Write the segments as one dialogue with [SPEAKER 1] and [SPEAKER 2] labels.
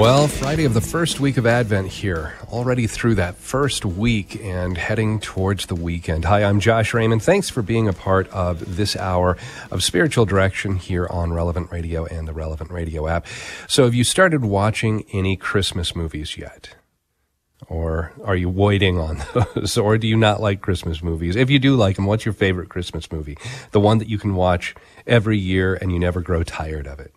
[SPEAKER 1] Well, Friday of the first week of Advent here, already through that first week and heading towards the weekend. Hi, I'm Josh Raymond. Thanks for being a part of this hour of spiritual direction here on Relevant Radio and the Relevant Radio app. So, have you started watching any Christmas movies yet? Or are you waiting on those? Or do you not like Christmas movies? If you do like them, what's your favorite Christmas movie? The one that you can watch every year and you never grow tired of it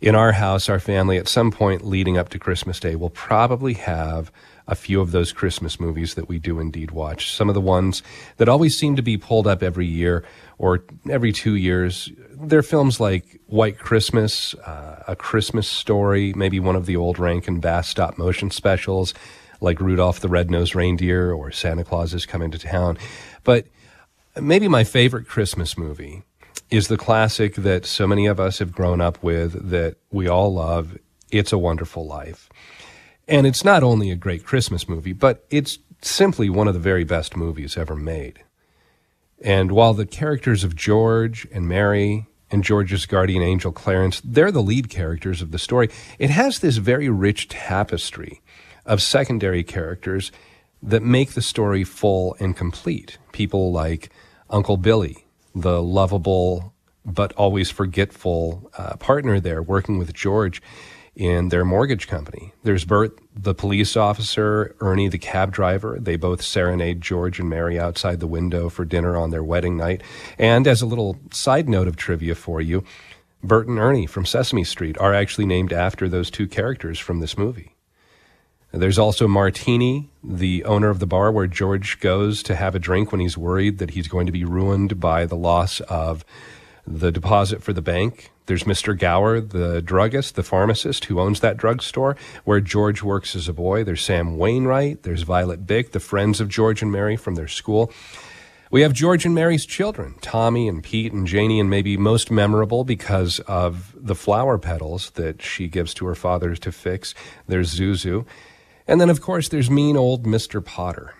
[SPEAKER 1] in our house, our family, at some point leading up to Christmas Day, will probably have a few of those Christmas movies that we do indeed watch. Some of the ones that always seem to be pulled up every year or every two years. They're films like White Christmas, uh, A Christmas Story, maybe one of the old Rankin Bass stop motion specials like Rudolph the Red-Nosed Reindeer or Santa Claus is Coming to Town. But maybe my favorite Christmas movie is the classic that so many of us have grown up with that we all love. It's a Wonderful Life. And it's not only a great Christmas movie, but it's simply one of the very best movies ever made. And while the characters of George and Mary and George's guardian angel Clarence, they're the lead characters of the story, it has this very rich tapestry of secondary characters that make the story full and complete. People like Uncle Billy, the lovable but always forgetful uh, partner there working with George in their mortgage company. There's Bert, the police officer, Ernie, the cab driver. They both serenade George and Mary outside the window for dinner on their wedding night. And as a little side note of trivia for you, Bert and Ernie from Sesame Street are actually named after those two characters from this movie. There's also Martini, the owner of the bar where George goes to have a drink when he's worried that he's going to be ruined by the loss of the deposit for the bank. There's Mr. Gower, the druggist, the pharmacist who owns that drugstore where George works as a boy. There's Sam Wainwright. There's Violet Bick, the friends of George and Mary from their school. We have George and Mary's children, Tommy and Pete and Janie, and maybe most memorable because of the flower petals that she gives to her father to fix. There's Zuzu. And then, of course, there's mean old Mr. Potter.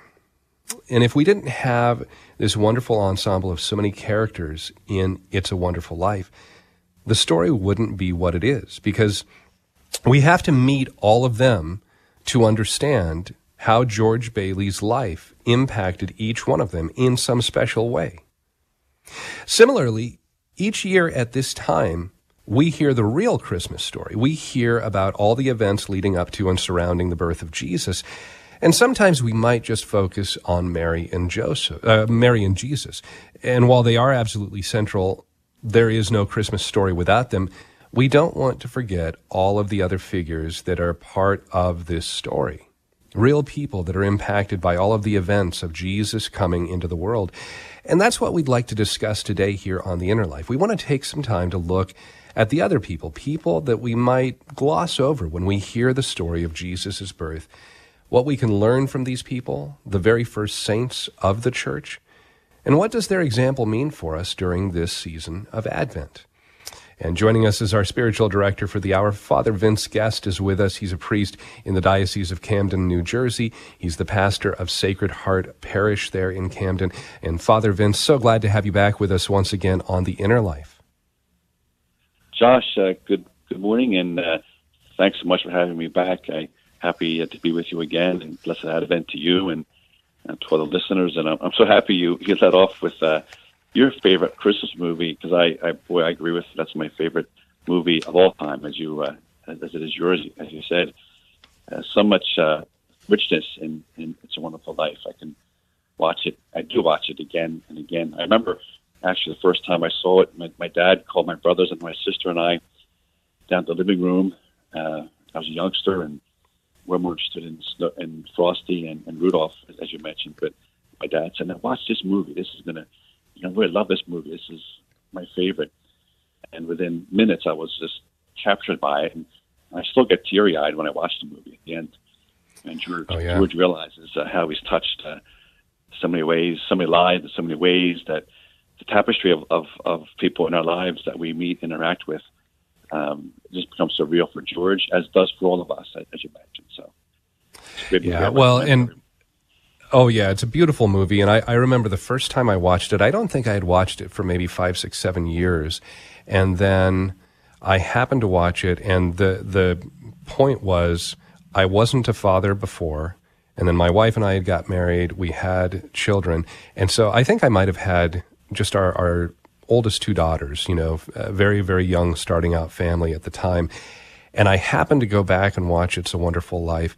[SPEAKER 1] And if we didn't have this wonderful ensemble of so many characters in It's a Wonderful Life, the story wouldn't be what it is because we have to meet all of them to understand how George Bailey's life impacted each one of them in some special way. Similarly, each year at this time, we hear the real Christmas story. We hear about all the events leading up to and surrounding the birth of Jesus. And sometimes we might just focus on Mary and Joseph, uh, Mary and Jesus. And while they are absolutely central, there is no Christmas story without them. We don't want to forget all of the other figures that are part of this story. Real people that are impacted by all of the events of Jesus coming into the world. And that's what we'd like to discuss today here on The Inner Life. We want to take some time to look at the other people, people that we might gloss over when we hear the story of Jesus' birth, what we can learn from these people, the very first saints of the church, and what does their example mean for us during this season of Advent? And joining us is our spiritual director for the hour, Father Vince Guest is with us. He's a priest in the Diocese of Camden, New Jersey. He's the pastor of Sacred Heart Parish there in Camden. And Father Vince, so glad to have you back with us once again on The Inner Life.
[SPEAKER 2] Josh, uh, good good morning, and uh, thanks so much for having me back. I happy uh, to be with you again, and blessed Advent to you and, and to all the listeners. And I'm, I'm so happy you you let off with your favorite Christmas movie because I, I boy I agree with you. That's my favorite movie of all time, as you uh, as it is yours, as you said. Uh, so much uh, richness in, in It's a Wonderful Life. I can watch it. I do watch it again and again. I remember actually the first time I saw it, my, my dad called my brothers and my sister and I down to the living room. Uh, I was a youngster, and we're more interested in, in Frosty and, and Rudolph, as, you mentioned. But my dad said, "Now watch this movie. This is gonna, you know, we love this movie. This is my favorite." And within minutes, I was just captured by it, and I still get teary eyed when I watch the movie at the end. And George, oh, yeah. George realizes uh, how he's touched uh, so many ways, so many lives, in so many ways that the tapestry of, of, of people in our lives that we meet, interact with, um, just becomes so real for George, as does for all of us, as you mentioned. So,
[SPEAKER 1] yeah, well, and oh yeah, it's a beautiful movie, and I, I remember the first time I watched it. I don't think I had watched it for maybe five, six, seven years, and then I happened to watch it, and the the point was I wasn't a father before. And then my wife and I had got married. We had children. And so I think I might have had just our, our oldest two daughters, you know, very, very young, starting out family at the time. And I happened to go back and watch It's a Wonderful Life.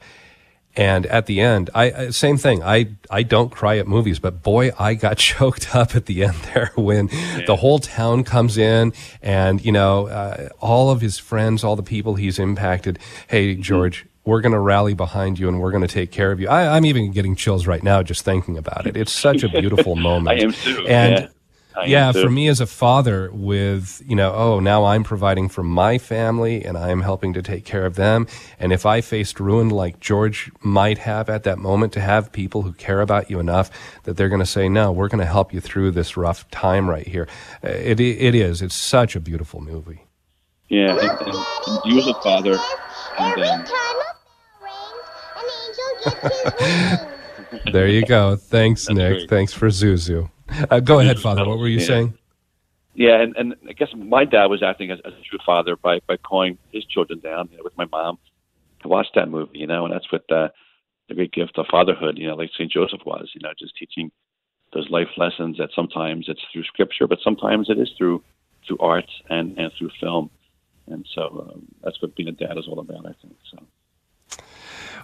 [SPEAKER 1] And at the end, I same thing. I I don't cry at movies, but boy, I got choked up at the end there when yeah. the whole town comes in, and you know, uh, all of his friends, all the people he's impacted. Hey, mm-hmm. George, we're going to rally behind you, and we're going to take care of you. I, am even getting chills right now just thinking about it. It's such a beautiful moment.
[SPEAKER 2] I am too.
[SPEAKER 1] And
[SPEAKER 2] yeah
[SPEAKER 1] yeah, for me as a father, with, you know, oh, now I'm providing for my family and I'm helping to take care of them. And if I faced ruin like George might have at that moment, to have people who care about you enough that they're going to say, no, we're going to help you through this rough time right here. It, it is. It's such a beautiful movie.
[SPEAKER 2] Yeah, and, and, you as a father, and um,
[SPEAKER 1] there you go. Thanks, That's Nick. Great. Thanks for Zuzu. Uh, go ahead, Father. What were you
[SPEAKER 2] yeah.
[SPEAKER 1] saying?
[SPEAKER 2] Yeah, and, and I guess my dad was acting as, as a true father by, by calling his children down you know, with my mom to watch that movie, you know, and that's what uh, the great gift of fatherhood, you know, like St. Joseph was, you know, just teaching those life lessons that sometimes it's through scripture, but sometimes it is through through art and, and through film. And so um, that's what being a dad is all about, I think. So.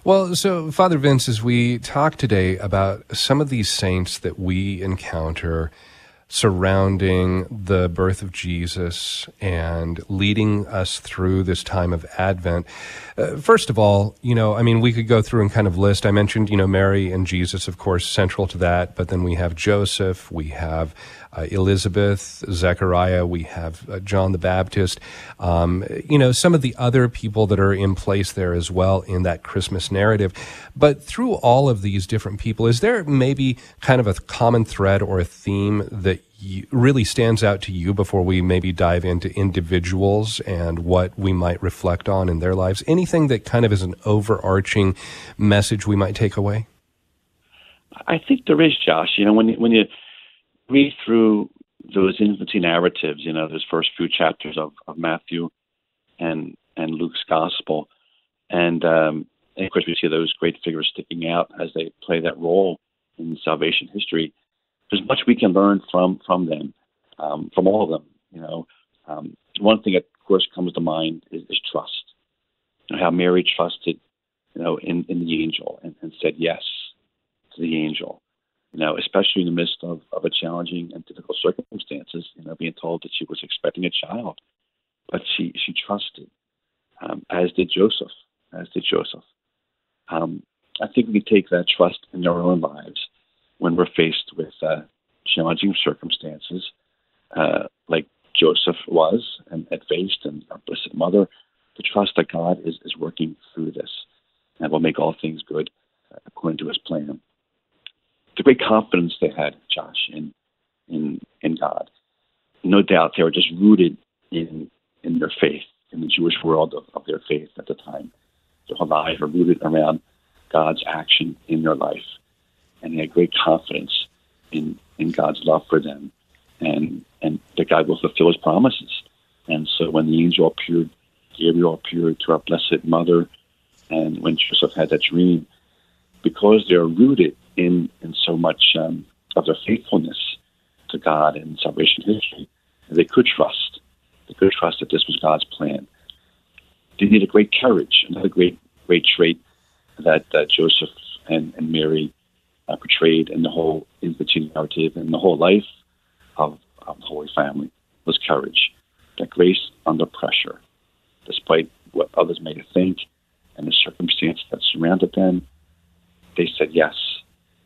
[SPEAKER 1] Well, so Father Vince, as we talk today about some of these saints that we encounter surrounding the birth of Jesus and leading us through this time of Advent. Uh, first of all, you know, I mean, we could go through and kind of list. I mentioned, you know, Mary and Jesus, of course, central to that, but then we have Joseph, we have uh, Elizabeth, Zechariah, we have uh, John the Baptist, um, you know, some of the other people that are in place there as well in that Christmas narrative. But through all of these different people, is there maybe kind of a common thread or a theme that really stands out to you before we maybe dive into individuals and what we might reflect on in their lives? Anything that kind of is an overarching message we might take away?
[SPEAKER 2] I think there is, Josh. You know, when when you read through those infancy narratives, you know, those first few chapters of, of Matthew and and Luke's gospel, and, um, and of course we see those great figures sticking out as they play that role in salvation history. There's much we can learn from from them, um, from all of them. You know, um, one thing that of course comes to mind is, is trust. You know, how Mary trusted, you know, in, in the angel and, and said yes to the angel you know, especially in the midst of, of a challenging and difficult circumstances, you know, being told that she was expecting a child. But she, she trusted, um, as did Joseph, as did Joseph. Um, I think we take that trust in our own lives when we're faced with uh, challenging circumstances, uh, like Joseph was and had faced, and our Blessed Mother, to trust that God is, is working through this and will make all things good according to his plan the great confidence they had, Josh, in in in God. No doubt they were just rooted in in their faith, in the Jewish world of, of their faith at the time. Their lives were rooted around God's action in their life. And they had great confidence in, in God's love for them and and that God will fulfill his promises. And so when the angel appeared, Gabriel appeared to our Blessed Mother, and when Joseph had that dream, because they're rooted in in so much um, of their faithfulness to God and salvation history, they could trust. They could trust that this was God's plan. They needed great courage, another great great trait that uh, Joseph and, and Mary uh, portrayed in the whole infancy narrative and the whole life of, of the Holy Family was courage, that grace under pressure, despite what others may think and the circumstance that surrounded them, they said yes,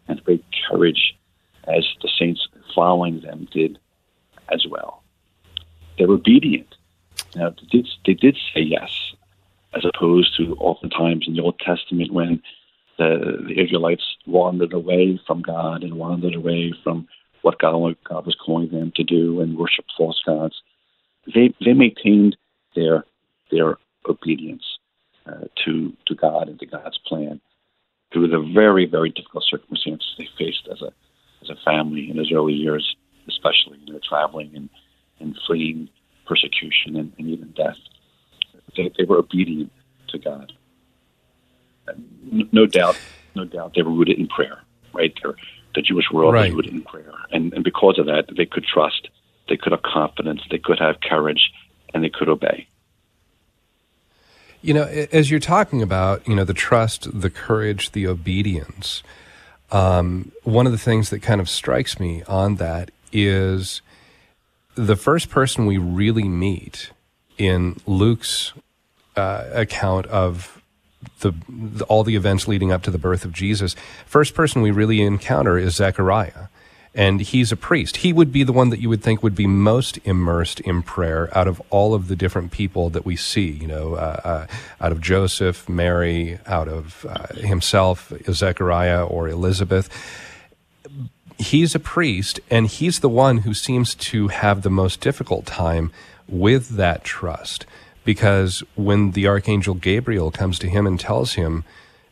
[SPEAKER 2] and great courage as the saints following them did as well. They were obedient. Now, they did, they did say yes, as opposed to oftentimes in the Old Testament when the, the Israelites wandered away from God and wandered away from what God, God was calling them to do and worship false gods. They, they maintained their, their obedience uh, to, to God and to God's plan through the very, very difficult circumstances they faced as a, as a family in those early years, especially you know, traveling and, and fleeing persecution and, and even death. They, they were obedient to God. No, doubt, no doubt, they were rooted in prayer. Right, They're, the Jewish world right. was rooted in prayer, and, and because of that, they could trust, they could have confidence, they could have courage, and they could obey.
[SPEAKER 1] You know, as you're talking about, you know, the trust, the courage, the obedience. Um, one of the things that kind of strikes me on that is the first person we really meet in Luke's uh, account of the, all the events leading up to the birth of Jesus. First person we really encounter is Zechariah, and he's a priest. He would be the one that you would think would be most immersed in prayer out of all of the different people that we see. You know, uh, uh, out of Joseph, Mary, out of uh, himself, Zechariah, or Elizabeth he's a priest and he's the one who seems to have the most difficult time with that trust because when the archangel Gabriel comes to him and tells him,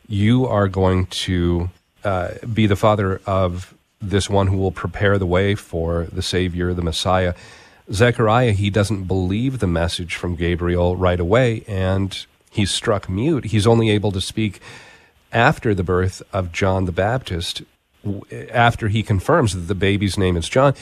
[SPEAKER 1] You are going to uh, be the father of this one who will prepare the way for the Savior, the Messiah. Zechariah, he doesn't believe the message from Gabriel right away, and he's struck mute. He's only able to speak after the birth of John the Baptist after he confirms that the baby's name is John.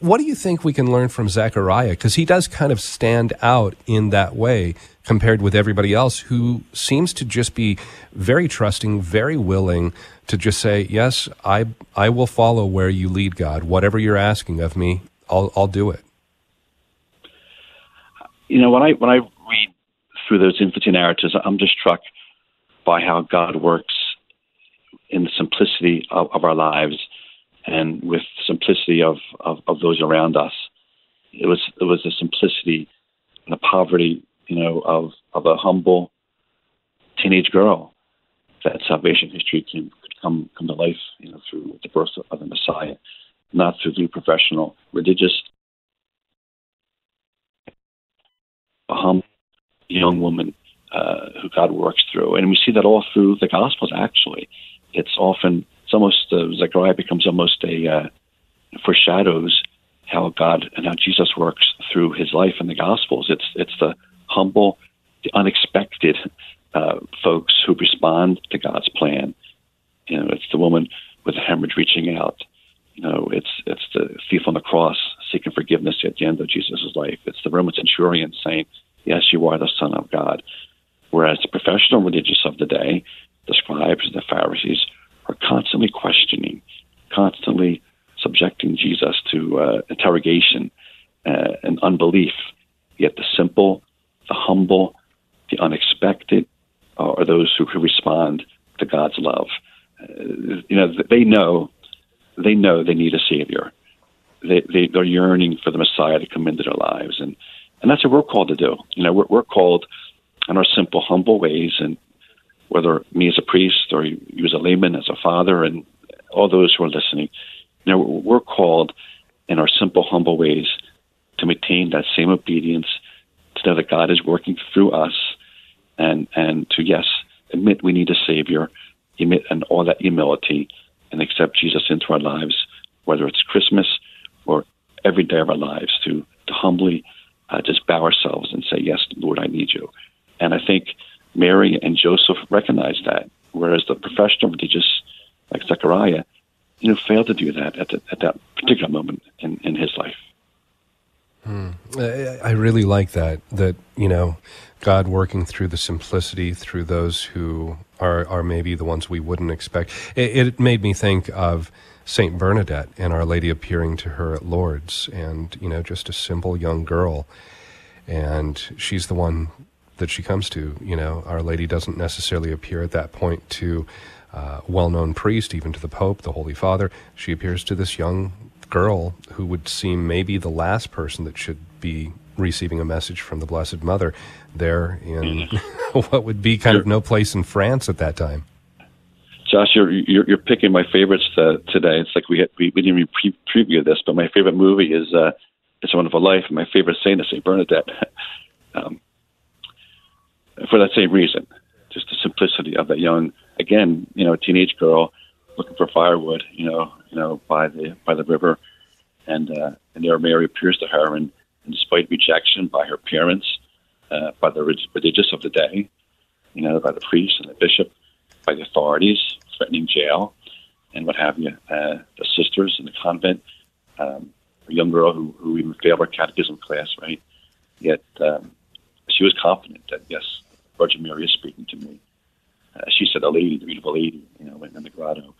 [SPEAKER 1] What do you think we can learn from Zechariah? Because he does kind of stand out in that way compared with everybody else who seems to just be very trusting, very willing to just say, Yes, I, I will follow where you lead, God. Whatever you're asking of me, I'll, I'll do it.
[SPEAKER 2] You know, when I, when I read through those infancy narratives, I'm just struck by how God works in the simplicity of, of our lives and with simplicity of, of, of, those around us. It was it was the simplicity and the poverty, you know, of, of a humble teenage girl that salvation history can could come come to life, you know, through the birth of the Messiah, not through the professional religious. A humble young woman uh, who God works through, and we see that all through the Gospels actually it's often it's almost uh, Zechariah becomes almost a uh, foreshadows how God and how Jesus works through his life in the Gospels. It's it's the humble, the unexpected uh, folks who respond to God's plan. You know, it's the woman with the hemorrhage reaching out. You know, it's it's the thief on the cross seeking forgiveness at the end of Jesus' life. It's the Roman centurion saying, "Yes, you are the Son of God." Whereas the professional religious of the day the scribes and the Pharisees are constantly questioning, constantly subjecting Jesus to uh, interrogation uh, and unbelief. Yet the simple, the humble, the unexpected are those who respond to God's love. Uh, you know, they know, they know they need a savior. They, they they're yearning for the Messiah to come into their lives, and and that's what we're called to do. You know, we're, we're called in our simple, humble ways and whether me as a priest or you as a layman, as a father, and all those who are listening, know, we're called in our simple, humble ways to maintain that same obedience, to know that God is working through us, and and to yes, admit we need a Savior, admit and all that humility, and accept Jesus into our lives, whether it's Christmas or every day of our lives, to to humbly uh, just bow ourselves and say, yes, Lord, I need you. And I think Mary and Joseph recognized that, whereas the professional religious, like Zechariah, you know, failed to do that at, the, at that particular moment in, in his life.
[SPEAKER 1] Hmm. I really like that. That you know, God working through the simplicity through those who are are maybe the ones we wouldn't expect. It, it made me think of Saint Bernadette and Our Lady appearing to her at Lourdes, and you know, just a simple young girl, and she's the one that she comes to. You know, Our Lady doesn't necessarily appear at that point to uh, well-known priest, even to the Pope, the Holy Father. She appears to this young girl who would seem maybe the last person that should be receiving a message from the Blessed Mother there in mm-hmm. what would be kind of no place in France at that time.
[SPEAKER 2] Josh, you're you're, you're picking my favorites uh, today. It's like we, had, we we didn't even pre- preview this, but my favorite movie is uh, It's a Wonderful Life, and my favorite saint is Saint Bernadette. um, for that same reason, just the simplicity of that young, again, you know, teenage girl looking for firewood, you know, you know, by the by the river, and uh, and there Mary appears to her, and, and despite rejection by her parents, uh, by the religious of the day, you know, by the priest and the bishop, by the authorities, threatening jail, and what have you. Uh, the sisters in the convent, um, a young girl who, who even failed her catechism class, right? Yet um, she was confident that, yes, Virgin Mary is speaking to me. Uh, she said, a lady, the beautiful lady, you know, went in the grotto.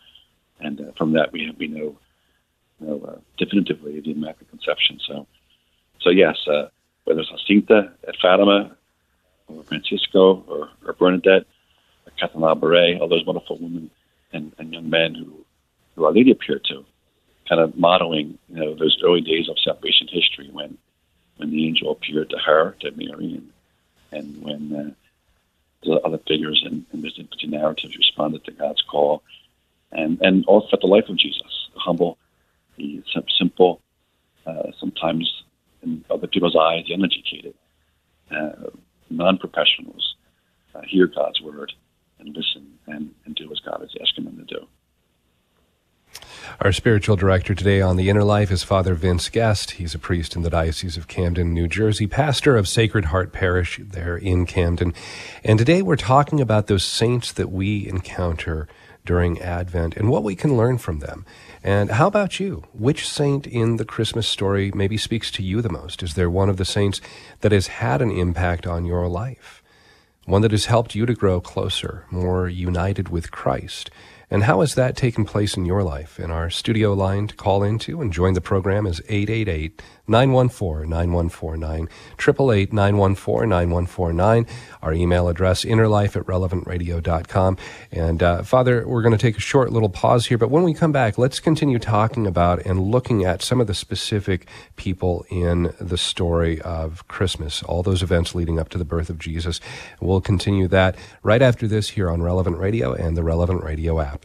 [SPEAKER 2] And uh, from that, we, we know, know uh, definitively the Immaculate Conception. So, so yes, uh, whether it's Jacinta at Fatima, or Francisco, or, or Bernadette, or Catherine Labouré, all those wonderful women and, and young men who, who Our Lady appeared to, kind of modeling, you know, those early days of salvation history when, when the angel appeared to her, to Mary, and, and when uh, the other figures in, in the narrative responded to God's call, and and also at the life of Jesus, humble, the simple, uh, sometimes in other people's eyes, the uneducated, uh, non-professionals uh, hear God's word and listen and, and do as God is asking them to do.
[SPEAKER 1] Our spiritual director today on The Inner Life is Father Vince Guest. He's a priest in the Diocese of Camden, New Jersey, pastor of Sacred Heart Parish there in Camden. And today we're talking about those saints that we encounter during Advent and what we can learn from them. And how about you? Which saint in the Christmas story maybe speaks to you the most? Is there one of the saints that has had an impact on your life? One that has helped you to grow closer, more united with Christ? And how has that taken place in your life? And our studio line to call into and join the program is 888 914 9149, 888 914 9149. Our email address, innerlife at relevantradio.com. And uh, Father, we're going to take a short little pause here, but when we come back, let's continue talking about and looking at some of the specific people in the story of Christmas, all those events leading up to the birth of Jesus. We'll continue that right after this here on Relevant Radio and the Relevant Radio app.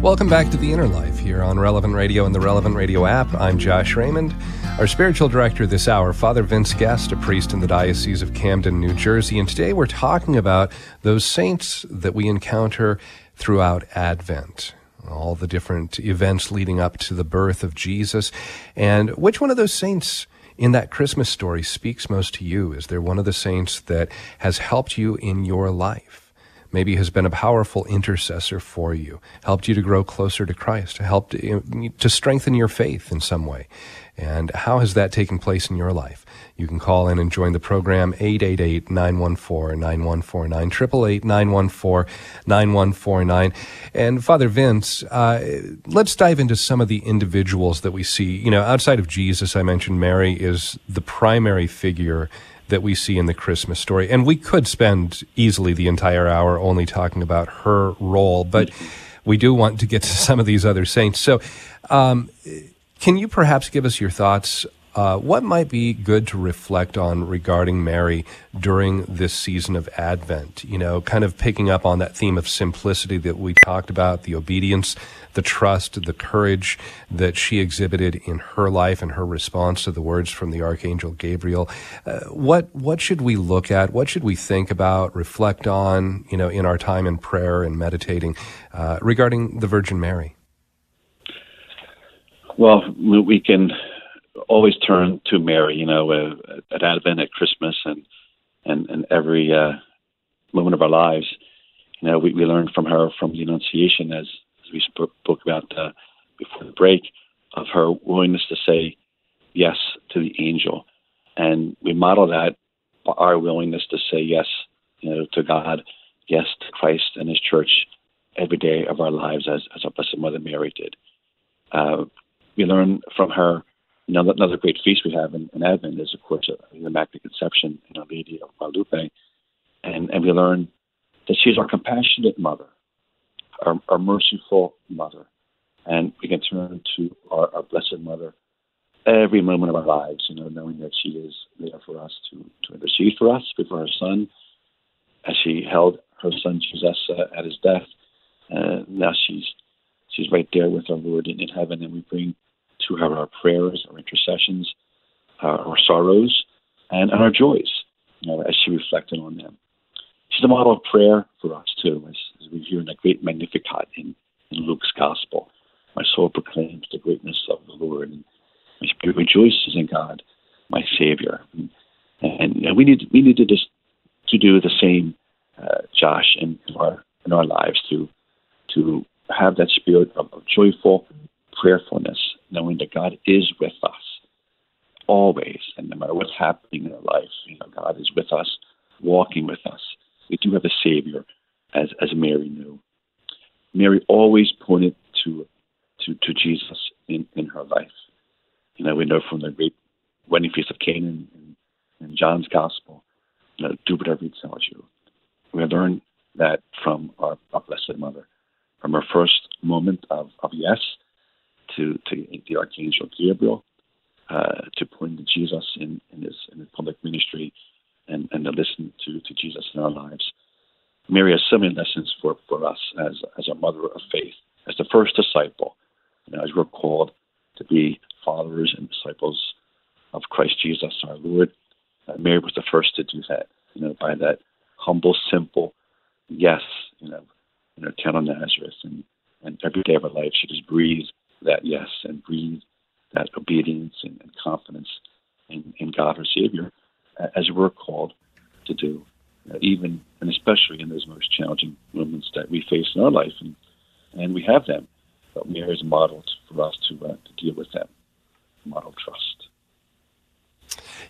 [SPEAKER 1] Welcome back to The Inner Life here on Relevant Radio and the Relevant Radio app. I'm Josh Raymond. Our spiritual director this hour, Father Vince Guest, a priest in the Diocese of Camden, New Jersey. And today we're talking about those saints that we encounter throughout Advent all the different events leading up to the birth of Jesus. And which one of those saints in that Christmas story speaks most to you? Is there one of the saints that has helped you in your life? Maybe has been a powerful intercessor for you, helped you to grow closer to Christ, helped to strengthen your faith in some way. And how has that taken place in your life? You can call in and join the program 888-914-9149, 888-914-9149. And Father Vince, uh, let's dive into some of the individuals that we see. You know, outside of Jesus, I mentioned Mary is the primary figure that we see in the Christmas story. And we could spend easily the entire hour only talking about her role, but we do want to get to some of these other saints. So, um, can you perhaps give us your thoughts uh, what might be good to reflect on regarding Mary during this season of Advent? You know, kind of picking up on that theme of simplicity that we talked about, the obedience, the trust, the courage that she exhibited in her life and her response to the words from the Archangel Gabriel. Uh, what what should we look at? What should we think about, reflect on, you know, in our time in prayer and meditating uh, regarding the Virgin Mary?
[SPEAKER 2] Well, we can always turn to Mary, you know, uh, at Advent, at Christmas, and and, and every uh, moment of our lives. You know, we, we learn from her from the Annunciation, as, as we spoke about uh, before the break, of her willingness to say yes to the angel, and we model that by our willingness to say yes, you know, to God, yes to Christ and His Church every day of our lives, as as our Blessed Mother Mary did. Uh, we learn from her another, another great feast we have in, in Advent is, of course, the Immaculate Conception in Our Lady of Guadalupe. And, and we learn that she's our compassionate mother, our, our merciful mother. And we can turn to our, our Blessed Mother every moment of our lives, you know, knowing that she is there for us to, to intercede for us before her Son, as she held her Son Jesus uh, at his death. Uh, now she's she's right there with our Lord in, in heaven, and we bring to our prayers, our intercessions, uh, our sorrows, and, and our joys, you know, as she reflected on them. She's a model of prayer for us, too, as, as we hear in the great Magnificat in, in Luke's Gospel. My soul proclaims the greatness of the Lord, and my spirit rejoices in God, my Savior. And, and, and we need we need to just to do the same, uh, Josh, in our in our lives to to have that spirit of, of joyful prayerfulness, knowing that God is with us always, and no matter what's happening in our life, you know, God is with us, walking with us. We do have a Savior, as as Mary knew. Mary always pointed to to, to Jesus in, in her life. You know, we know from the great wedding feast of Cana in, in John's Gospel, you know, do whatever he tells you. We learn that from our, our Blessed Mother, from her first moment of, of yes to, to the Archangel Gabriel, uh, to point to Jesus in, in, his, in his public ministry and, and to listen to, to Jesus in our lives. Mary has so many lessons for, for us as, as a mother of faith, as the first disciple, you know, as we're called to be followers and disciples of Christ Jesus our Lord. Uh, Mary was the first to do that, you know, by that humble, simple yes, you know, in her town of Nazareth. And, and every day of her life, she just breathed that yes and breathe that obedience and, and confidence in, in, God, our Savior, as we're called to do, uh, even and especially in those most challenging moments that we face in our life, and, and we have them. But Mary is a model for us to, uh, to deal with them, model trust.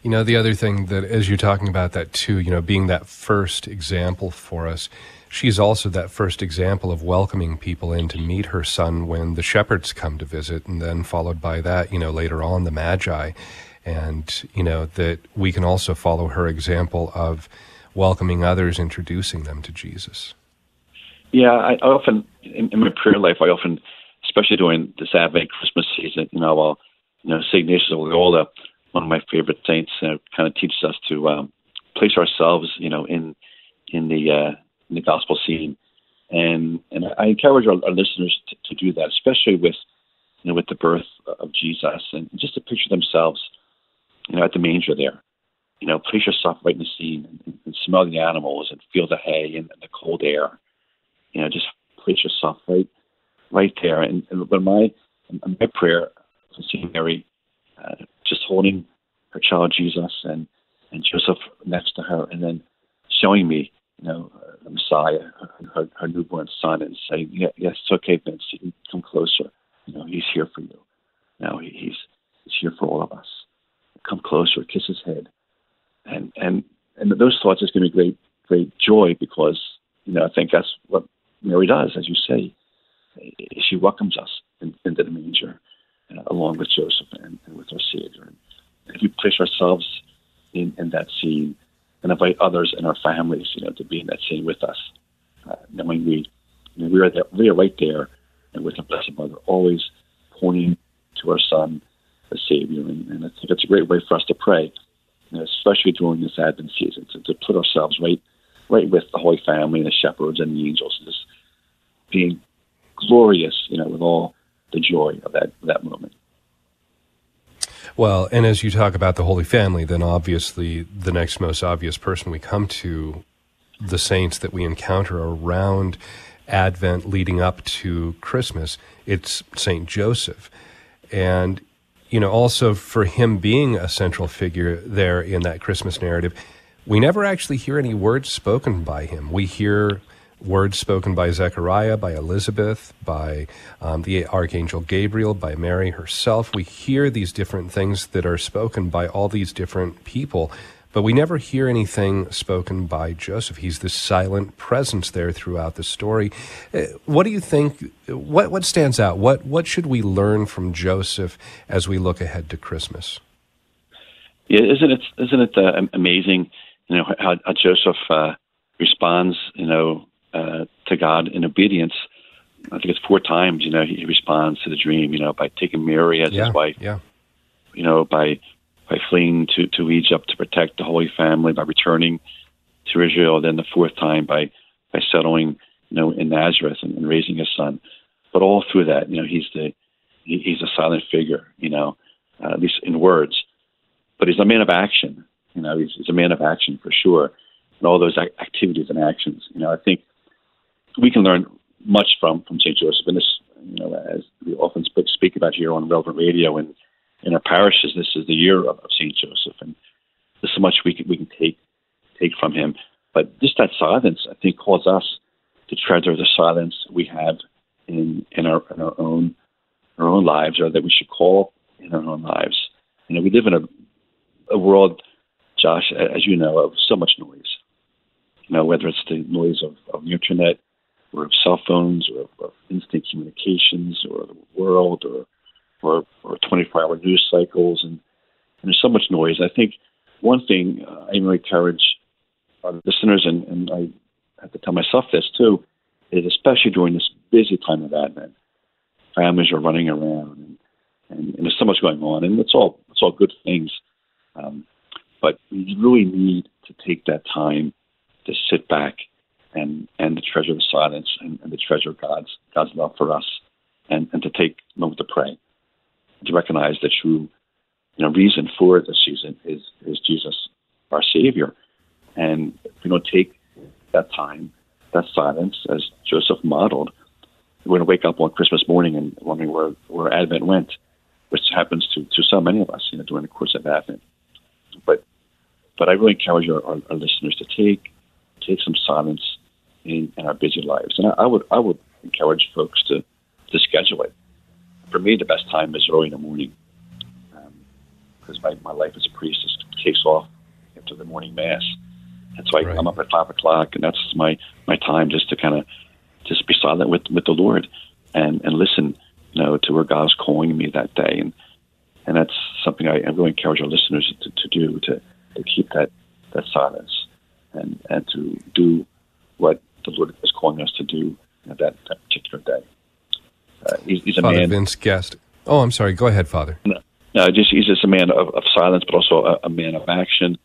[SPEAKER 1] You know, the other thing that, as you're talking about that too, you know, being that first example for us, she's also that first example of welcoming people in to meet her son when the shepherds come to visit, and then followed by that, you know, later on the Magi. And, you know, that we can also follow her example of welcoming others, introducing them to Jesus.
[SPEAKER 2] Yeah, I, often, in, in, my prayer life, I often, especially during this Advent Christmas season, you know, I'll, you know, St. Ignatius of Loyola, one of my favorite saints, uh, kind of teaches us to um, place ourselves, you know, in in the uh, in the gospel scene. And and I encourage our, our listeners to, to, do that, especially with you know with the birth of Jesus, and just to picture themselves, you know, at the manger there. You know, place yourself right in the scene and, and smell the animals and feel the hay and, and the cold air. You know, just place yourself right right there. And, and when my my prayer for Saint Mary, uh, just holding her child Jesus and and Joseph next to her, and then showing me you know, the Messiah, her, her newborn son, and saying, yeah, "Yes, it's okay, Vince. Come closer. You know, he's here for you. Now he's he's here for all of us. Come closer, kiss his head, and and and those thoughts is going to be great great joy because you know I think that's what Mary does, as you say. She welcomes us in, into the manger, uh, along with Joseph and, and with our Savior. And if we place ourselves in, in that scene, and invite others in our families, you know, to be in that scene with us, uh, knowing we, you know, we are there, we are right there, and with the Blessed Mother, always pointing to our Son the Savior. And, and I think it's a great way for us to pray, you know, especially during this Advent season, to, to put ourselves right right with the Holy Family and the shepherds and the angels, just being glorious, you know, with all the joy of that that moment.
[SPEAKER 1] Well, and as you talk about the Holy Family, then obviously the next most obvious person we come to, the saints that we encounter around Advent leading up to Christmas, it's Saint Joseph. And, you know, also for him being a central figure there in that Christmas narrative, we never actually hear any words spoken by him. We hear words spoken by Zechariah, by Elizabeth, by um, the Archangel Gabriel, by Mary herself. We hear these different things that are spoken by all these different people, but we never hear anything spoken by Joseph. He's this silent presence there throughout the story. Uh, what do you think? What what stands out? What what should we learn from Joseph as we look ahead to Christmas?
[SPEAKER 2] Yeah, isn't it isn't it uh, amazing? You know how, how Joseph uh, responds. You know uh, to God in obedience. I think it's four times. You know, he responds to the dream. You know, by taking Mary as
[SPEAKER 1] yeah,
[SPEAKER 2] his wife.
[SPEAKER 1] Yeah.
[SPEAKER 2] You know, by by fleeing to to Egypt to protect the Holy Family, by returning to Israel. Then the fourth time by by settling, you know, in Nazareth and, and raising his son. But all through that, you know, he's the he, he's a silent figure. You know, uh, at least in words. But he's a man of action. You know, he's, he's a man of action for sure. And all those activities and actions. You know, I think we can learn much from from St. Joseph. And this, you know, as we often speak about here on Relevant Radio and in our parishes, this is the year of, of St. Joseph, and there's so much we can we can take take from him. But just that silence, I think, calls us to treasure the silence we have in in our in our own our own lives, or that we should call in our own lives. You know, we live in a a world, Josh, as you know, of so much noise. You know, whether it's the noise of, of the internet, or of cell phones or of, of instant communications or the world or or, or 24-hour news cycles and, and, there's so much noise. I think one thing uh, I really encourage our listeners and, and I have to tell myself this too is especially during this busy time of Advent, families are running around and, and, and there's so much going on and it's all it's all good things. Um, but we really need to take that time to sit back and and to treasure of silence and, and to treasure God's God's love for us, and and to take a moment to pray, to recognize the true you know reason for this season is is Jesus, our Savior, and if we don't take that time, that silence, as Joseph modeled, we're going to wake up on Christmas morning and wondering where where Advent went, which happens to to so many of us, you know, during the course of Advent. But but I really encourage our, our, our listeners to take take some silence in, in our busy lives. And I, I, would I would encourage folks to to schedule it. For me, the best time is early in the morning because um, my, my life as a priest just takes off after the morning mass. And so I, right. I'm up at five o'clock, and that's my my time just to kind of just be silent with with the Lord and and listen, you know, to where God's calling me that day. And and that's something I, I really encourage our listeners to, to do to to keep that that silence and and to do what the Lord is calling us to do at that, that particular day.
[SPEAKER 1] Uh, he's, he's, a Father man. Vince Guest. Oh, I'm sorry. Go ahead, Father.
[SPEAKER 2] No, no just he's just a man of, of silence, but also a, a, man of action.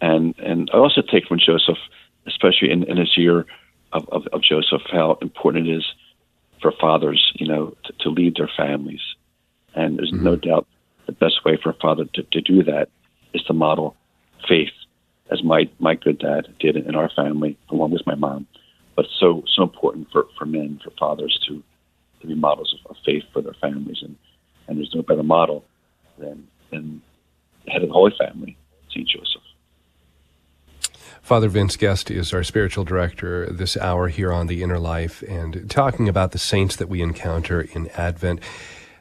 [SPEAKER 2] And and I also take from Joseph, especially in, in his year of, of, of, Joseph, how important it is for fathers, you know, to, to lead their families. And there's mm-hmm. no doubt the best way for a father to, to do that is to model faith, as my my good dad did in our family, along with my mom but so so important for, for men, for fathers to to be models of, of faith for their families, and and there's no better model than than the head of the Holy Family, Saint Joseph.
[SPEAKER 1] Father Vince Guest is our spiritual director this hour here on The Inner Life and talking about the saints that we encounter in Advent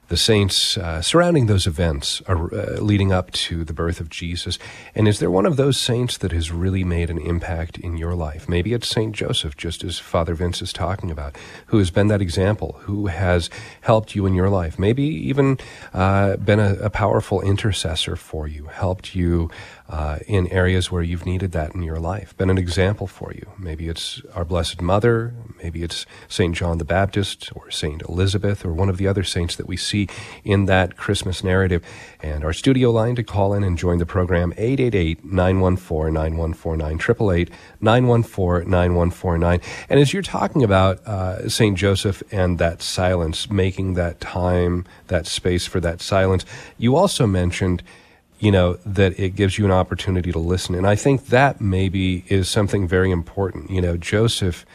[SPEAKER 1] the saints uh, surrounding those events are, uh, leading up to the birth of Jesus. And is there one of those saints that has really made an impact in your life? Maybe it's Saint Joseph, just as Father Vince is talking about, who has been that example, who has helped you in your life. Maybe even uh, been a, a, powerful intercessor for you, helped you uh, in areas where you've needed that in your life, been an example for you. Maybe it's our Blessed Mother, maybe it's St. John the Baptist or St. Elizabeth or one of the other saints that we see in that Christmas narrative. And our studio line to call in and join the program, 888-914-9149, 888-914-9149. And as you're talking about uh, St. Joseph and that silence, making that time, that space for that silence, you also mentioned you know, that it gives you an opportunity to listen. And I think that maybe is something very important. You know, Joseph,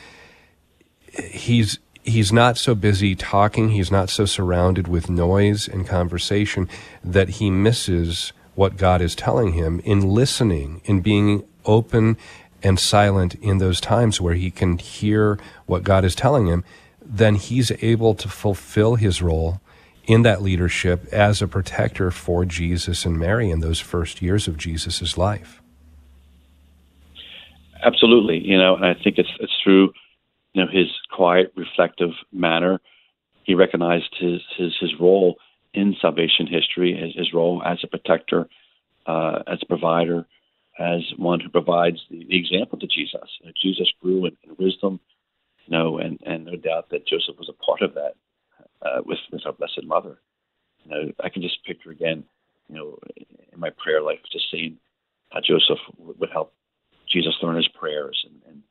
[SPEAKER 1] he's he's not so busy talking, he's not so surrounded with noise and conversation that he misses what God is telling him in listening, in being open and silent in those times where he can hear what God is telling him, then he's able to fulfill his role in that leadership as a protector for Jesus and Mary in those first years of Jesus' life.
[SPEAKER 2] Absolutely, you know, and I think it's it's through you know his quiet, reflective manner. He recognized his his his role in salvation history, his, his role as a protector, uh, as a provider, as one who provides the, the example to Jesus. You know, Jesus grew in, in wisdom, you know, and and no doubt that Joseph was a part of that uh, with with our Blessed Mother. You know, I can just picture again, you know, in my prayer life, just seeing how Joseph would help Jesus learn his prayers and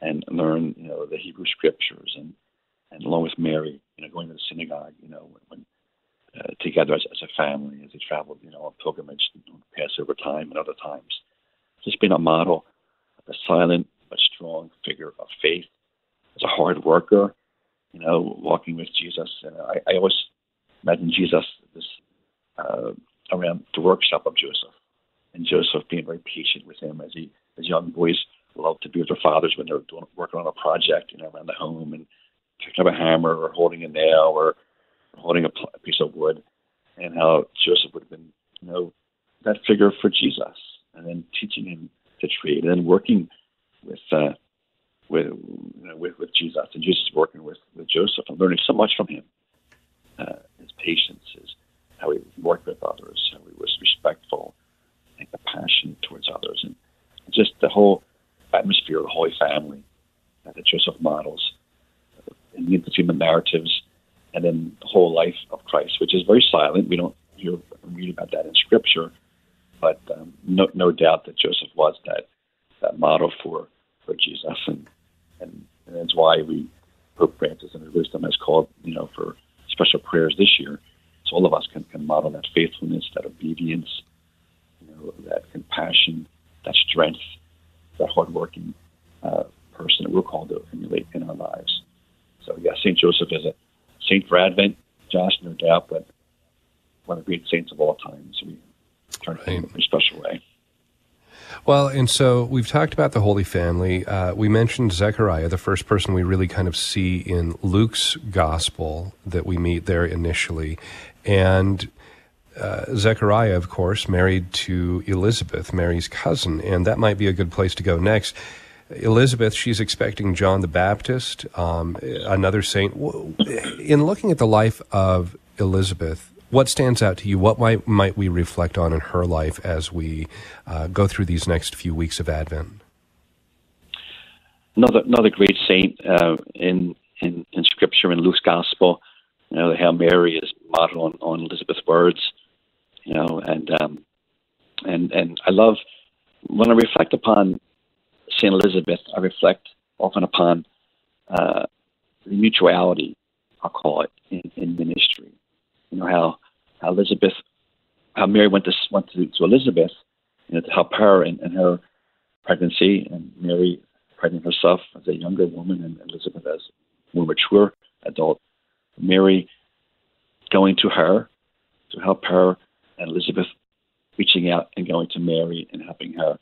[SPEAKER 2] and, and learn, you know, the Hebrew scriptures and and along with Mary, you know, going to the synagogue, you know, when uh, together as, as a family as they traveled, you know, on pilgrimage, Passover time and other times. Just being a model, a silent but strong figure of faith, as a hard worker, you know, walking with Jesus. And I, I always imagine Jesus this uh, around the workshop of Joseph, and Joseph being very patient with him as he as young boys love to be with their fathers when they're doing, working on a project, you know, around the home and picking up a hammer or holding a nail or holding a, a piece of wood, and how Joseph would have been, you know, that figure for Jesus, and then teaching him to trade, and then working with uh, with, you know, with with Jesus, and Jesus working with with Joseph and learning so much from him. Uh, his patience, his how he worked with others, how he was respectful and compassionate towards others, and just the whole atmosphere of the Holy Family uh, that Joseph models uh, in the human narratives, and then the whole life of Christ, which is very silent. We don't hear read about that in Scripture, but um, no, no doubt that Joseph was that that model for for Jesus, and and, and that's why we Pope Francis and his wisdom has called, you know, for special prayers this year, so all of us can, can model that faithfulness, that obedience, you know, that compassion, that strength, that hardworking uh, person that we're called to emulate in our lives. So, yeah, St. Joseph is a saint for Advent, Josh, no doubt, but one of the great saints of all time. So we turn right. to him in a special way.
[SPEAKER 1] Well, and so we've talked about the Holy Family. Uh, we mentioned Zechariah, the first person we really kind of see in Luke's gospel that we meet there initially. And uh, Zechariah, of course, married to Elizabeth, Mary's cousin, and that might be a good place to go next. Elizabeth, she's expecting John the Baptist, um, another saint. In looking at the life of Elizabeth, what stands out to you? What might, might we reflect on in her life as we uh, go through these next few weeks of Advent?
[SPEAKER 2] Another, another great saint uh, in, in, in Scripture, in Luke's Gospel, you know, the how Mary is modeled on, on Elizabeth's words, you know, and, um, and, and I love, when I reflect upon St. Elizabeth, I reflect often upon uh, the mutuality, I'll call it, in, in ministry you know how, how Elizabeth, how Mary went to went to, to Elizabeth, you know, to help her in, in her pregnancy, and Mary pregnant herself as a younger woman, and Elizabeth as more mature adult. Mary going to her to help her, and Elizabeth reaching out and going to Mary and helping her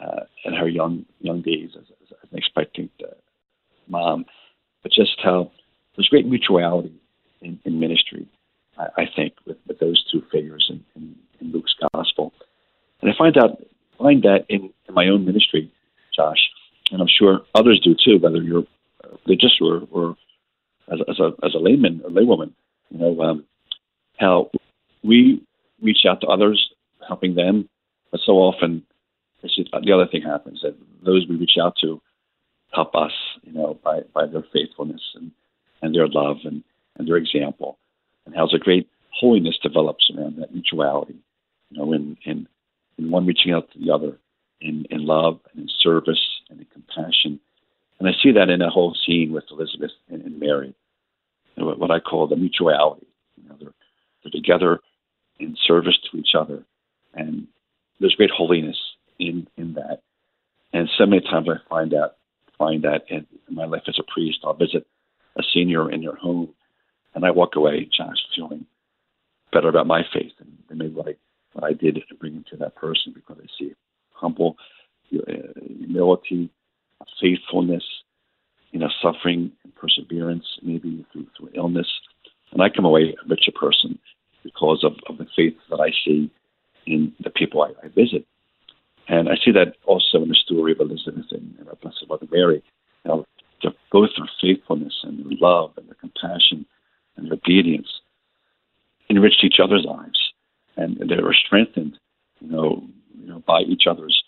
[SPEAKER 2] uh, in her young young days as, as, an expectant uh, mom. But just how there's great mutuality. I, think, with, with those two figures in, in, in Luke's gospel. And I find out find that in, in my own ministry, Josh, and I'm sure others do too, whether you're religious or, or as, as a as a layman or laywoman, you know, um, how we reach out to others, helping them, but so often the other thing happens that those we reach out to help us, you know, by, by their faithfulness and, and their love and, and their example, and how a great holiness develops around that mutuality, you know, in, in, in one reaching out to the other in, in love and in service and in compassion. And I see that in a whole scene with Elizabeth and, and Mary, you know, what I call the mutuality. You know, they're, they're together in service to each other, and there's great holiness in in that. And so many times I find that find that in, in my life as a priest. I'll visit a senior in your home, and I walk away, Josh, feeling better about my faith and, and maybe what I what I did to bring into that person because I see humble uh, humility, faithfulness, you know, suffering and perseverance, maybe through, through illness. And I come away a richer person because of, of the faith that I see in the people I, I visit. And I see that also in the story of Elizabeth and, and our Blessed Mother Mary. You know, both their faithfulness and their love and their compassion and their obedience enriched each other's lives, and they were strengthened, you know, you know, by each other's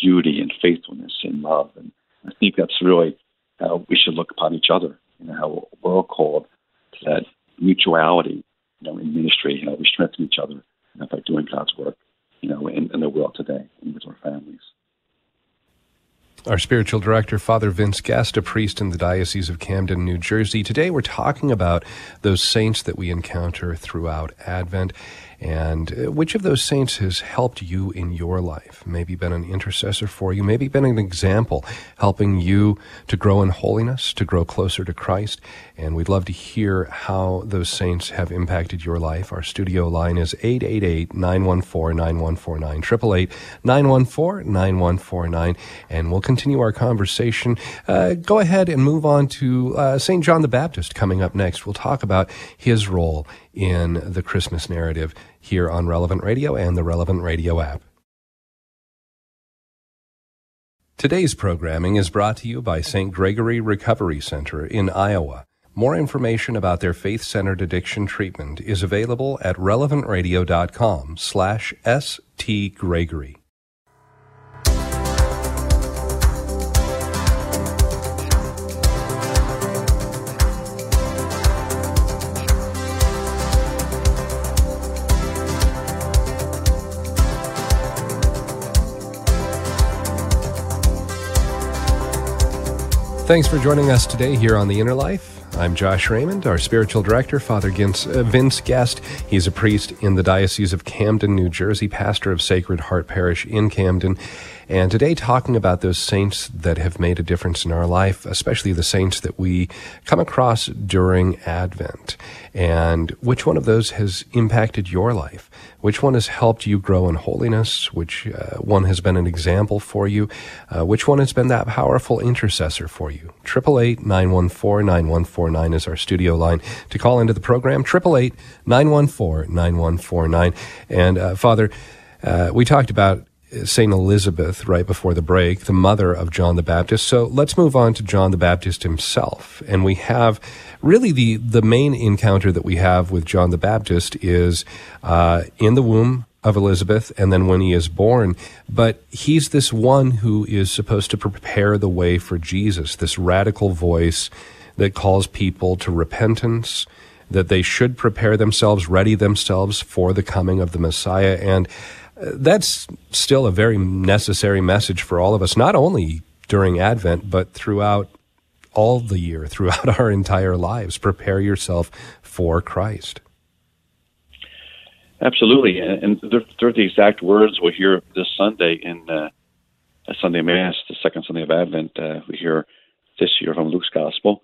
[SPEAKER 2] beauty and faithfulness and love. And I think that's really how we should look upon each other. You know, how we're all called to that mutuality, you know, in ministry. You know, we strengthen each other you know, by doing God's work you know, in, in the world today and with our families.
[SPEAKER 1] Our spiritual director, Father Vince Guest, a priest in the Diocese of Camden, New Jersey. Today we're talking about those saints that we encounter throughout Advent and uh, which of those saints has helped you in your life? Maybe been an intercessor for you, maybe been an example, helping you to grow in holiness, to grow closer to Christ. And we'd love to hear how those saints have impacted your life. Our studio line is 888 914 9149, 888 914 9149. And we'll continue our conversation. Uh, go ahead and move on to uh, St. John the Baptist coming up next. We'll talk about his role in the Christmas narrative here on Relevant Radio and the Relevant Radio app. Today's programming is brought to you by St. Gregory Recovery Center in Iowa. More information about their faith-centered addiction treatment is available at relevantradio.com slash stgregory. Thanks for joining us today here on The Inner Life. I'm Josh Raymond, our spiritual director, Father uh, Vince Guest. He's a priest in the Diocese of Camden, New Jersey, pastor of Sacred Heart Parish in Camden. And today, talking about those saints that have made a difference in our life, especially the saints that we come across during Advent. And which one of those has impacted your life? Which one has helped you grow in holiness? Which uh, one has been an example for you? Uh, which one has been that powerful intercessor for you? 888 914 9149 is our studio line to call into the program. 888 914 9149. And uh, Father, uh, we talked about St. Elizabeth right before the break, the mother of John the Baptist. So let's move on to John the Baptist himself. And we have really the, the main encounter that we have with John the Baptist is uh, in the womb of Elizabeth and then when he is born. But he's this one who is supposed to prepare the way for Jesus, this radical voice that calls people to repentance, that they should prepare themselves, ready themselves for the coming of the Messiah. And that's still a very necessary message for all of us, not only during Advent, but throughout all the year, throughout our entire lives. Prepare yourself for Christ.
[SPEAKER 2] Absolutely, and they're, they're the exact words we'll hear this Sunday in uh, Sunday Mass, the second Sunday of Advent. Uh, we hear this year from Luke's Gospel,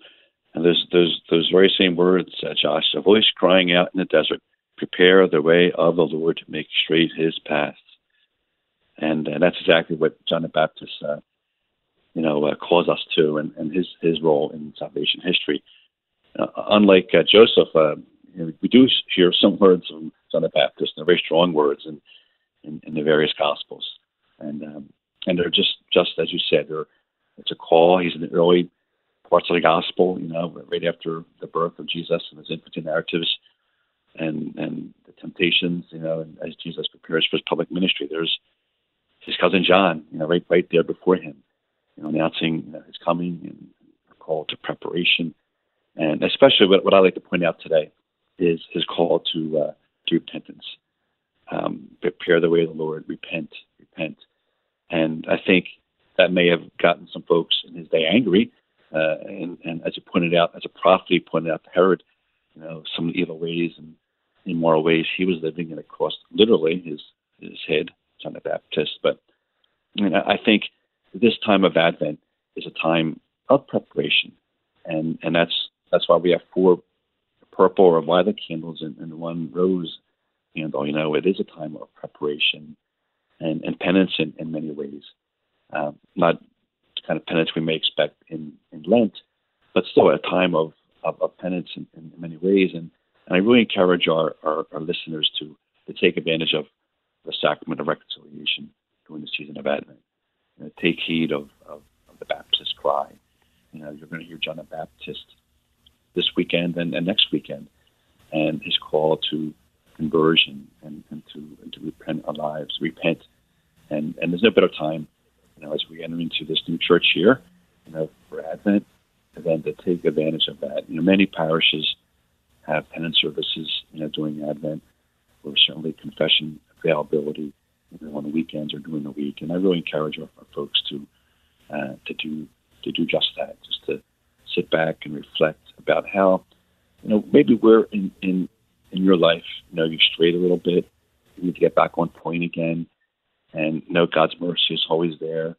[SPEAKER 2] and there's those those very same words, uh, Josh. A voice crying out in the desert, prepare the way of the Lord, to make straight his paths. And, and that's exactly what John the Baptist, uh, you know, uh, calls us to, and, and his his role in salvation history. Uh, unlike uh, Joseph, uh, you know, we do hear some words from John the Baptist, and very strong words in, in, in the various Gospels, and um, and they're just just as you said, they're, it's a call. He's in the early parts of the Gospel, you know, right after the birth of Jesus and his infancy narratives and and the temptations, you know, and as Jesus prepares for his public ministry, there's his cousin John, you know, right right there before him, you know, announcing you know, his coming and a call to preparation, and especially what, what I like to point out today is his call to uh, to repentance. Um, prepare the way of the Lord, repent, repent, and I think that may have gotten some folks in his day angry. Uh, and, and as you pointed out, as a prophet, he pointed out to Herod, you know, some of the evil ways and immoral ways he was living, it cost literally his his head, John the Baptist. But you know, I think this time of Advent is a time of preparation, and and that's that's why we have four purple or violet candles and, and one rose candle. You know, it is a time of preparation and, and penance in, in many ways. Um, not the kind of penance we may expect in, in Lent, but still a time of, of, of penance in, in, many ways. And, and I really encourage our, our, our listeners to, to take advantage of the sacrament of reconciliation during the season of Advent. You know, take heed of, of, of, the Baptist cry. You know, you're going to hear John the Baptist this weekend and, and next weekend, and his call to conversion and, and to and to repent our lives, repent, and and there's no better time, you know, as we enter into this new church year, you know, for Advent, than to take advantage of that. You know, many parishes have penance services, you know, during Advent, or certainly confession availability, you know, on the weekends or during the week, and I really encourage our, our folks to uh, to do to do just that, just to sit back and reflect about how, you know, maybe we're in, in, in your life, you know, you've strayed a little bit. You need to get back on point again. And, you know, God's mercy is always there.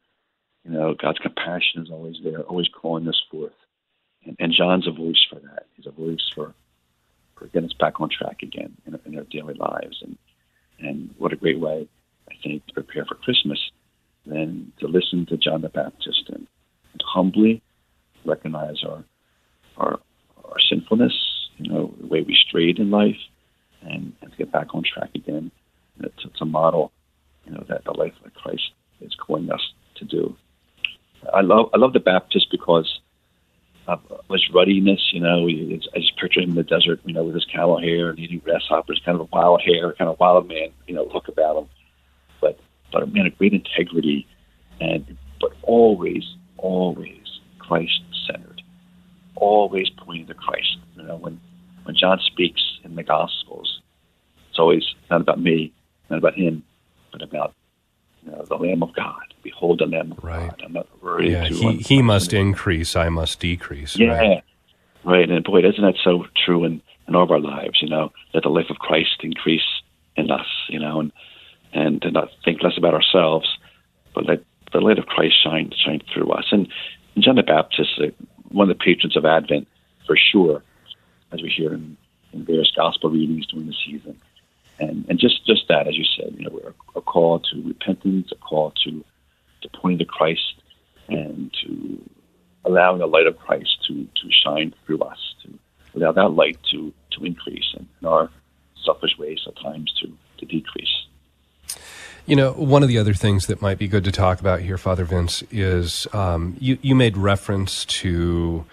[SPEAKER 2] You know, God's compassion is always there, always calling us forth. And, and John's a voice for that. He's a voice for, getting us back on track again in, in our daily lives. And, and what a great way, I think, to prepare for Christmas than to listen to John the Baptist and, and humbly recognize our, our our sinfulness, you know, the way we strayed in life, and, and to get back on track again. It's, a model, you know, that the life of Christ is calling us to do. I love I love the Baptist because of his ruddiness. You know, he, I just picture him in the desert, you know, with his camel hair and eating grasshoppers, kind of a wild hair, kind of wild man, you know, look about him. But but a man of great integrity, and but always always Christ centered always pointing to Christ. You know, when when John speaks in the Gospels, it's always not about me, not about him, but about you know, the Lamb of God. Behold the Lamb of
[SPEAKER 1] right.
[SPEAKER 2] God. I'm not worried.
[SPEAKER 1] Yeah, he, he must increase, I must decrease.
[SPEAKER 2] Yeah,
[SPEAKER 1] right.
[SPEAKER 2] right. And boy, isn't that so true in, in all of our lives, you know, that the life of Christ increase in us, you know, and, and to not think less about ourselves, but let the light of Christ shine shine through us. And, John the Baptist, uh, one of the patrons of Advent for sure, as we hear in, in various gospel readings during the season. And and just just that, as you said, you know, a, a call to repentance, a call to to pointing to Christ, and to allowing the light of Christ to to shine through us, to allow that light to to increase, and in our selfish ways at times to to decrease.
[SPEAKER 1] You know, one of the other things that might be good to talk about here, Father Vince, is um, you, you made reference to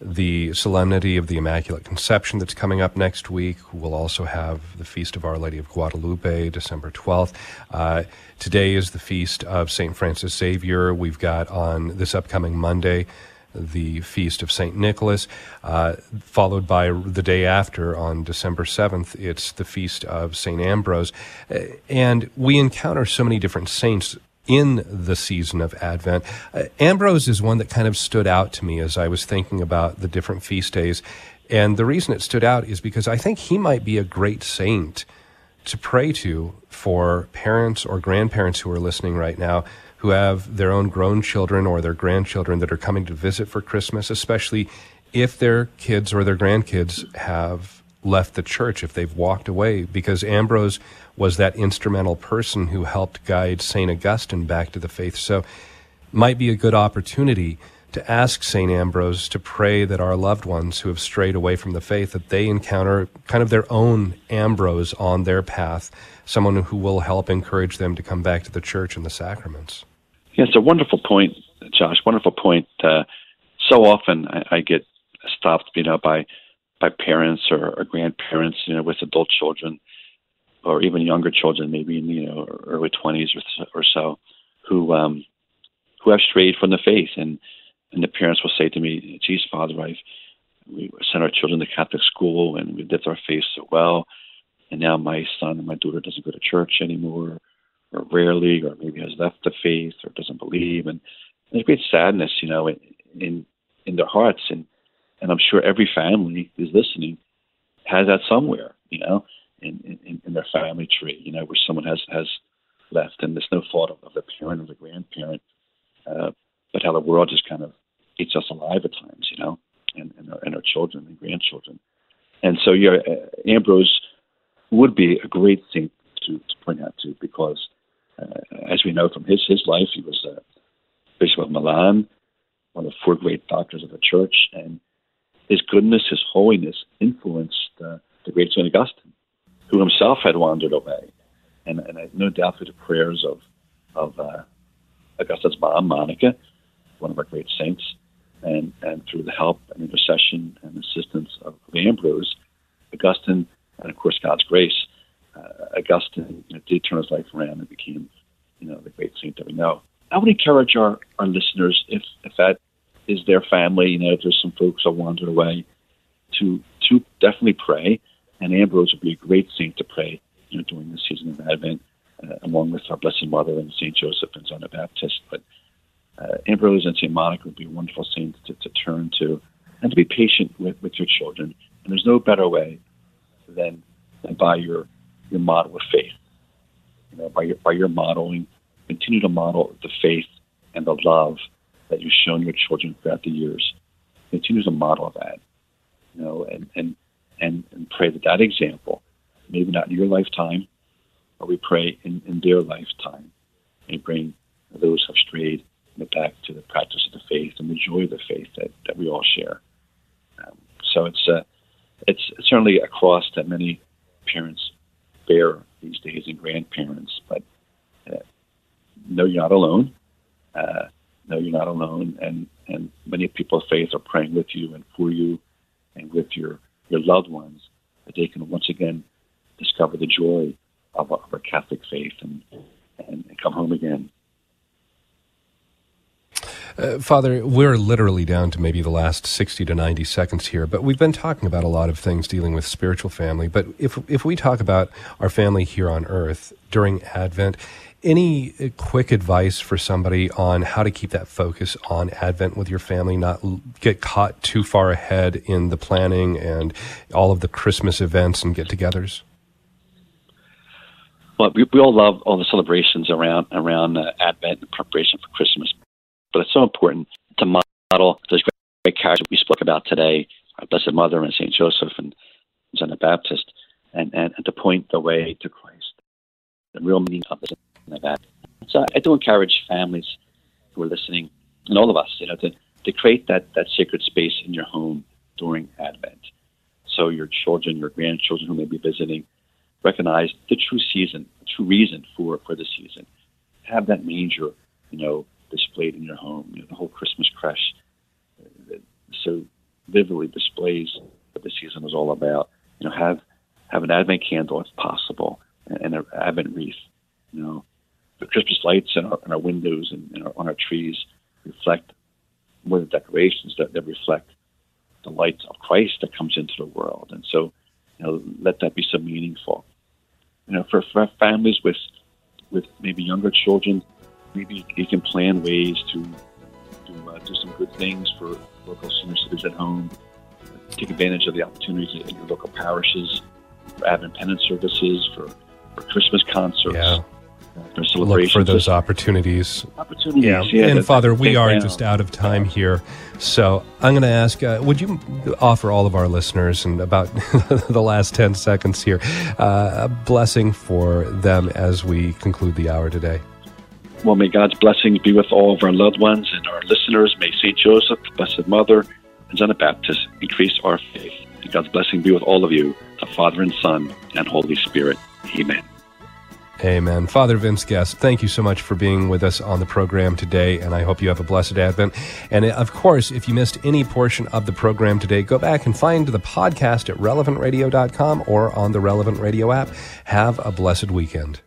[SPEAKER 1] the solemnity of the Immaculate Conception that's coming up next week. We'll also have the Feast of Our Lady of Guadalupe, December 12th. Uh, today is the Feast of St. Francis Xavier. We've got on this upcoming Monday the feast of St. Nicholas, uh, followed by the day after on December 7th, it's the feast of St. Ambrose. Uh, and we encounter so many different saints in the season of Advent. Uh, Ambrose is one that kind of stood out to me as I was thinking about the different feast days. And the reason it stood out is because I think he might be a great saint to pray to for parents or grandparents who are listening right now who have their own grown children or their grandchildren that are coming to visit for Christmas, especially if their kids or their grandkids have left the church, if they've walked away, because Ambrose was that instrumental person who helped guide St. Augustine back to the faith. So, might be a good opportunity to ask St. Ambrose to pray that our loved ones who have strayed away from the faith that they encounter kind of their own Ambrose on their path, someone who will help encourage them to come back to the church and the sacraments.
[SPEAKER 2] It's a wonderful point, Josh. Wonderful point. Uh, so often I, I get stopped, you know, by by parents or, or grandparents, you know, with adult children or even younger children, maybe in you know early twenties or, or so, who um, who have strayed from the faith, and and the parents will say to me, "Geez, Father, I've we sent our children to Catholic school, and we did our faith so well, and now my son and my daughter doesn't go to church anymore, or rarely, or maybe has left the faith, or doesn't believe, and there's great sadness, you know, in in, in their hearts, and and I'm sure every family who's listening has that somewhere, you know, in, in, in their family tree, you know, where someone has has left, and there's no fault of, of the parent or the grandparent, uh, but how the world just kind of eats us alive at times, you know, and, and, our, and our children and grandchildren. And so, yeah, uh, Ambrose would be a great thing to, to point out to because, uh, as we know from his his life, he was uh, Bishop of Milan, one of the four great doctors of the church, and his goodness, his holiness influenced uh, the great St. Augustine, who himself had wandered away. And, and I no doubt through the prayers of, of uh, Augustine's mom, Monica, one of our great saints, and, and through the help and intercession and assistance of, Ambrose, Augustine, and of course God's grace, uh, Augustine you know, did turn his life around and became, you know, the great saint that we know. I would encourage our, our listeners, if, if that is their family, you know, if there's some folks that wandered away, to to definitely pray. And Ambrose would be a great saint to pray, you know, during the season of Advent, uh, along with our Blessed Mother and Saint Joseph and John the Baptist. But uh, Ambrose and Saint Monica would be wonderful saints to, to turn to, and to be patient with, with your children. And there's no better way than, than by your your model of faith. You know, by your by your modeling, continue to model the faith and the love that you've shown your children throughout the years. Continue to model that, you know, and and and, and pray that that example, maybe not in your lifetime, but we pray in, in their lifetime, may bring those who have strayed back to the practice of the faith and the joy of the faith that, that we all share. Um, so it's uh, it's certainly a cross that many parents bear these days and grandparents, but uh, know you're not alone. Uh, know you're not alone, and and many people of faith are praying with you and for you, and with your your loved ones, that they can once again discover the joy of, of our Catholic faith and, and, and come home again.
[SPEAKER 1] Uh, Father, we're literally down to maybe the last 60 to 90 seconds here, but we've been talking about a lot of things dealing with spiritual family. But if, if we talk about our family here on earth during Advent, any uh, quick advice for somebody on how to keep that focus on Advent with your family, not get caught too far ahead in the planning and all of the Christmas events and get togethers?
[SPEAKER 2] Well, we, we all love all the celebrations around around uh, Advent and preparation for Christmas, but it's so important to model those great, great characters we spoke about today, our Blessed Mother and Saint Joseph and John the Baptist, and, and, and to point the way to Christ, the real meaning of this So I do encourage families who are listening, and all of us, you know, to, to create that, that sacred space in your home during Advent. So your children, your grandchildren who may be visiting, recognize the true season, the true reason for, for the season. Have that manger, you know, displayed in your home, you know, the whole Christmas creche uh, so vividly displays what the season is all about. You know, have have an Advent candle if possible, and an Advent wreath. You know, the Christmas lights in our, in our windows and, our, on our trees reflect more the decorations that, that reflect the light of Christ that comes into the world. And so, you know, let that be so meaningful. You know, for, for families with with maybe younger children, maybe you can plan ways to to uh, do some good things for local senior citizens at home. Take advantage of the opportunities in your local parishes for Advent penance services, for, for Christmas concerts.
[SPEAKER 1] Yeah look for those opportunities.
[SPEAKER 2] Opportunities,
[SPEAKER 1] yeah.
[SPEAKER 2] yeah
[SPEAKER 1] and Father, we are down. just out of time here, so I'm going to ask: uh, Would you offer all of our listeners, in about the last ten seconds here, uh, a blessing for them as we conclude the hour today?
[SPEAKER 2] Well, may God's blessings be with all of our loved ones and our listeners. May Saint Joseph, Blessed Mother, and John the Baptist increase our faith. May God's blessing be with all of you, the Father and Son and Holy Spirit. Amen.
[SPEAKER 1] Amen. Father Vince Guest, thank you so much for being with us on the program today, and I hope you have a blessed Advent. And uh, of course, if you missed any portion of the program today, go back and find the podcast at relevantradio.com or on the Relevant Radio app. Have a blessed weekend.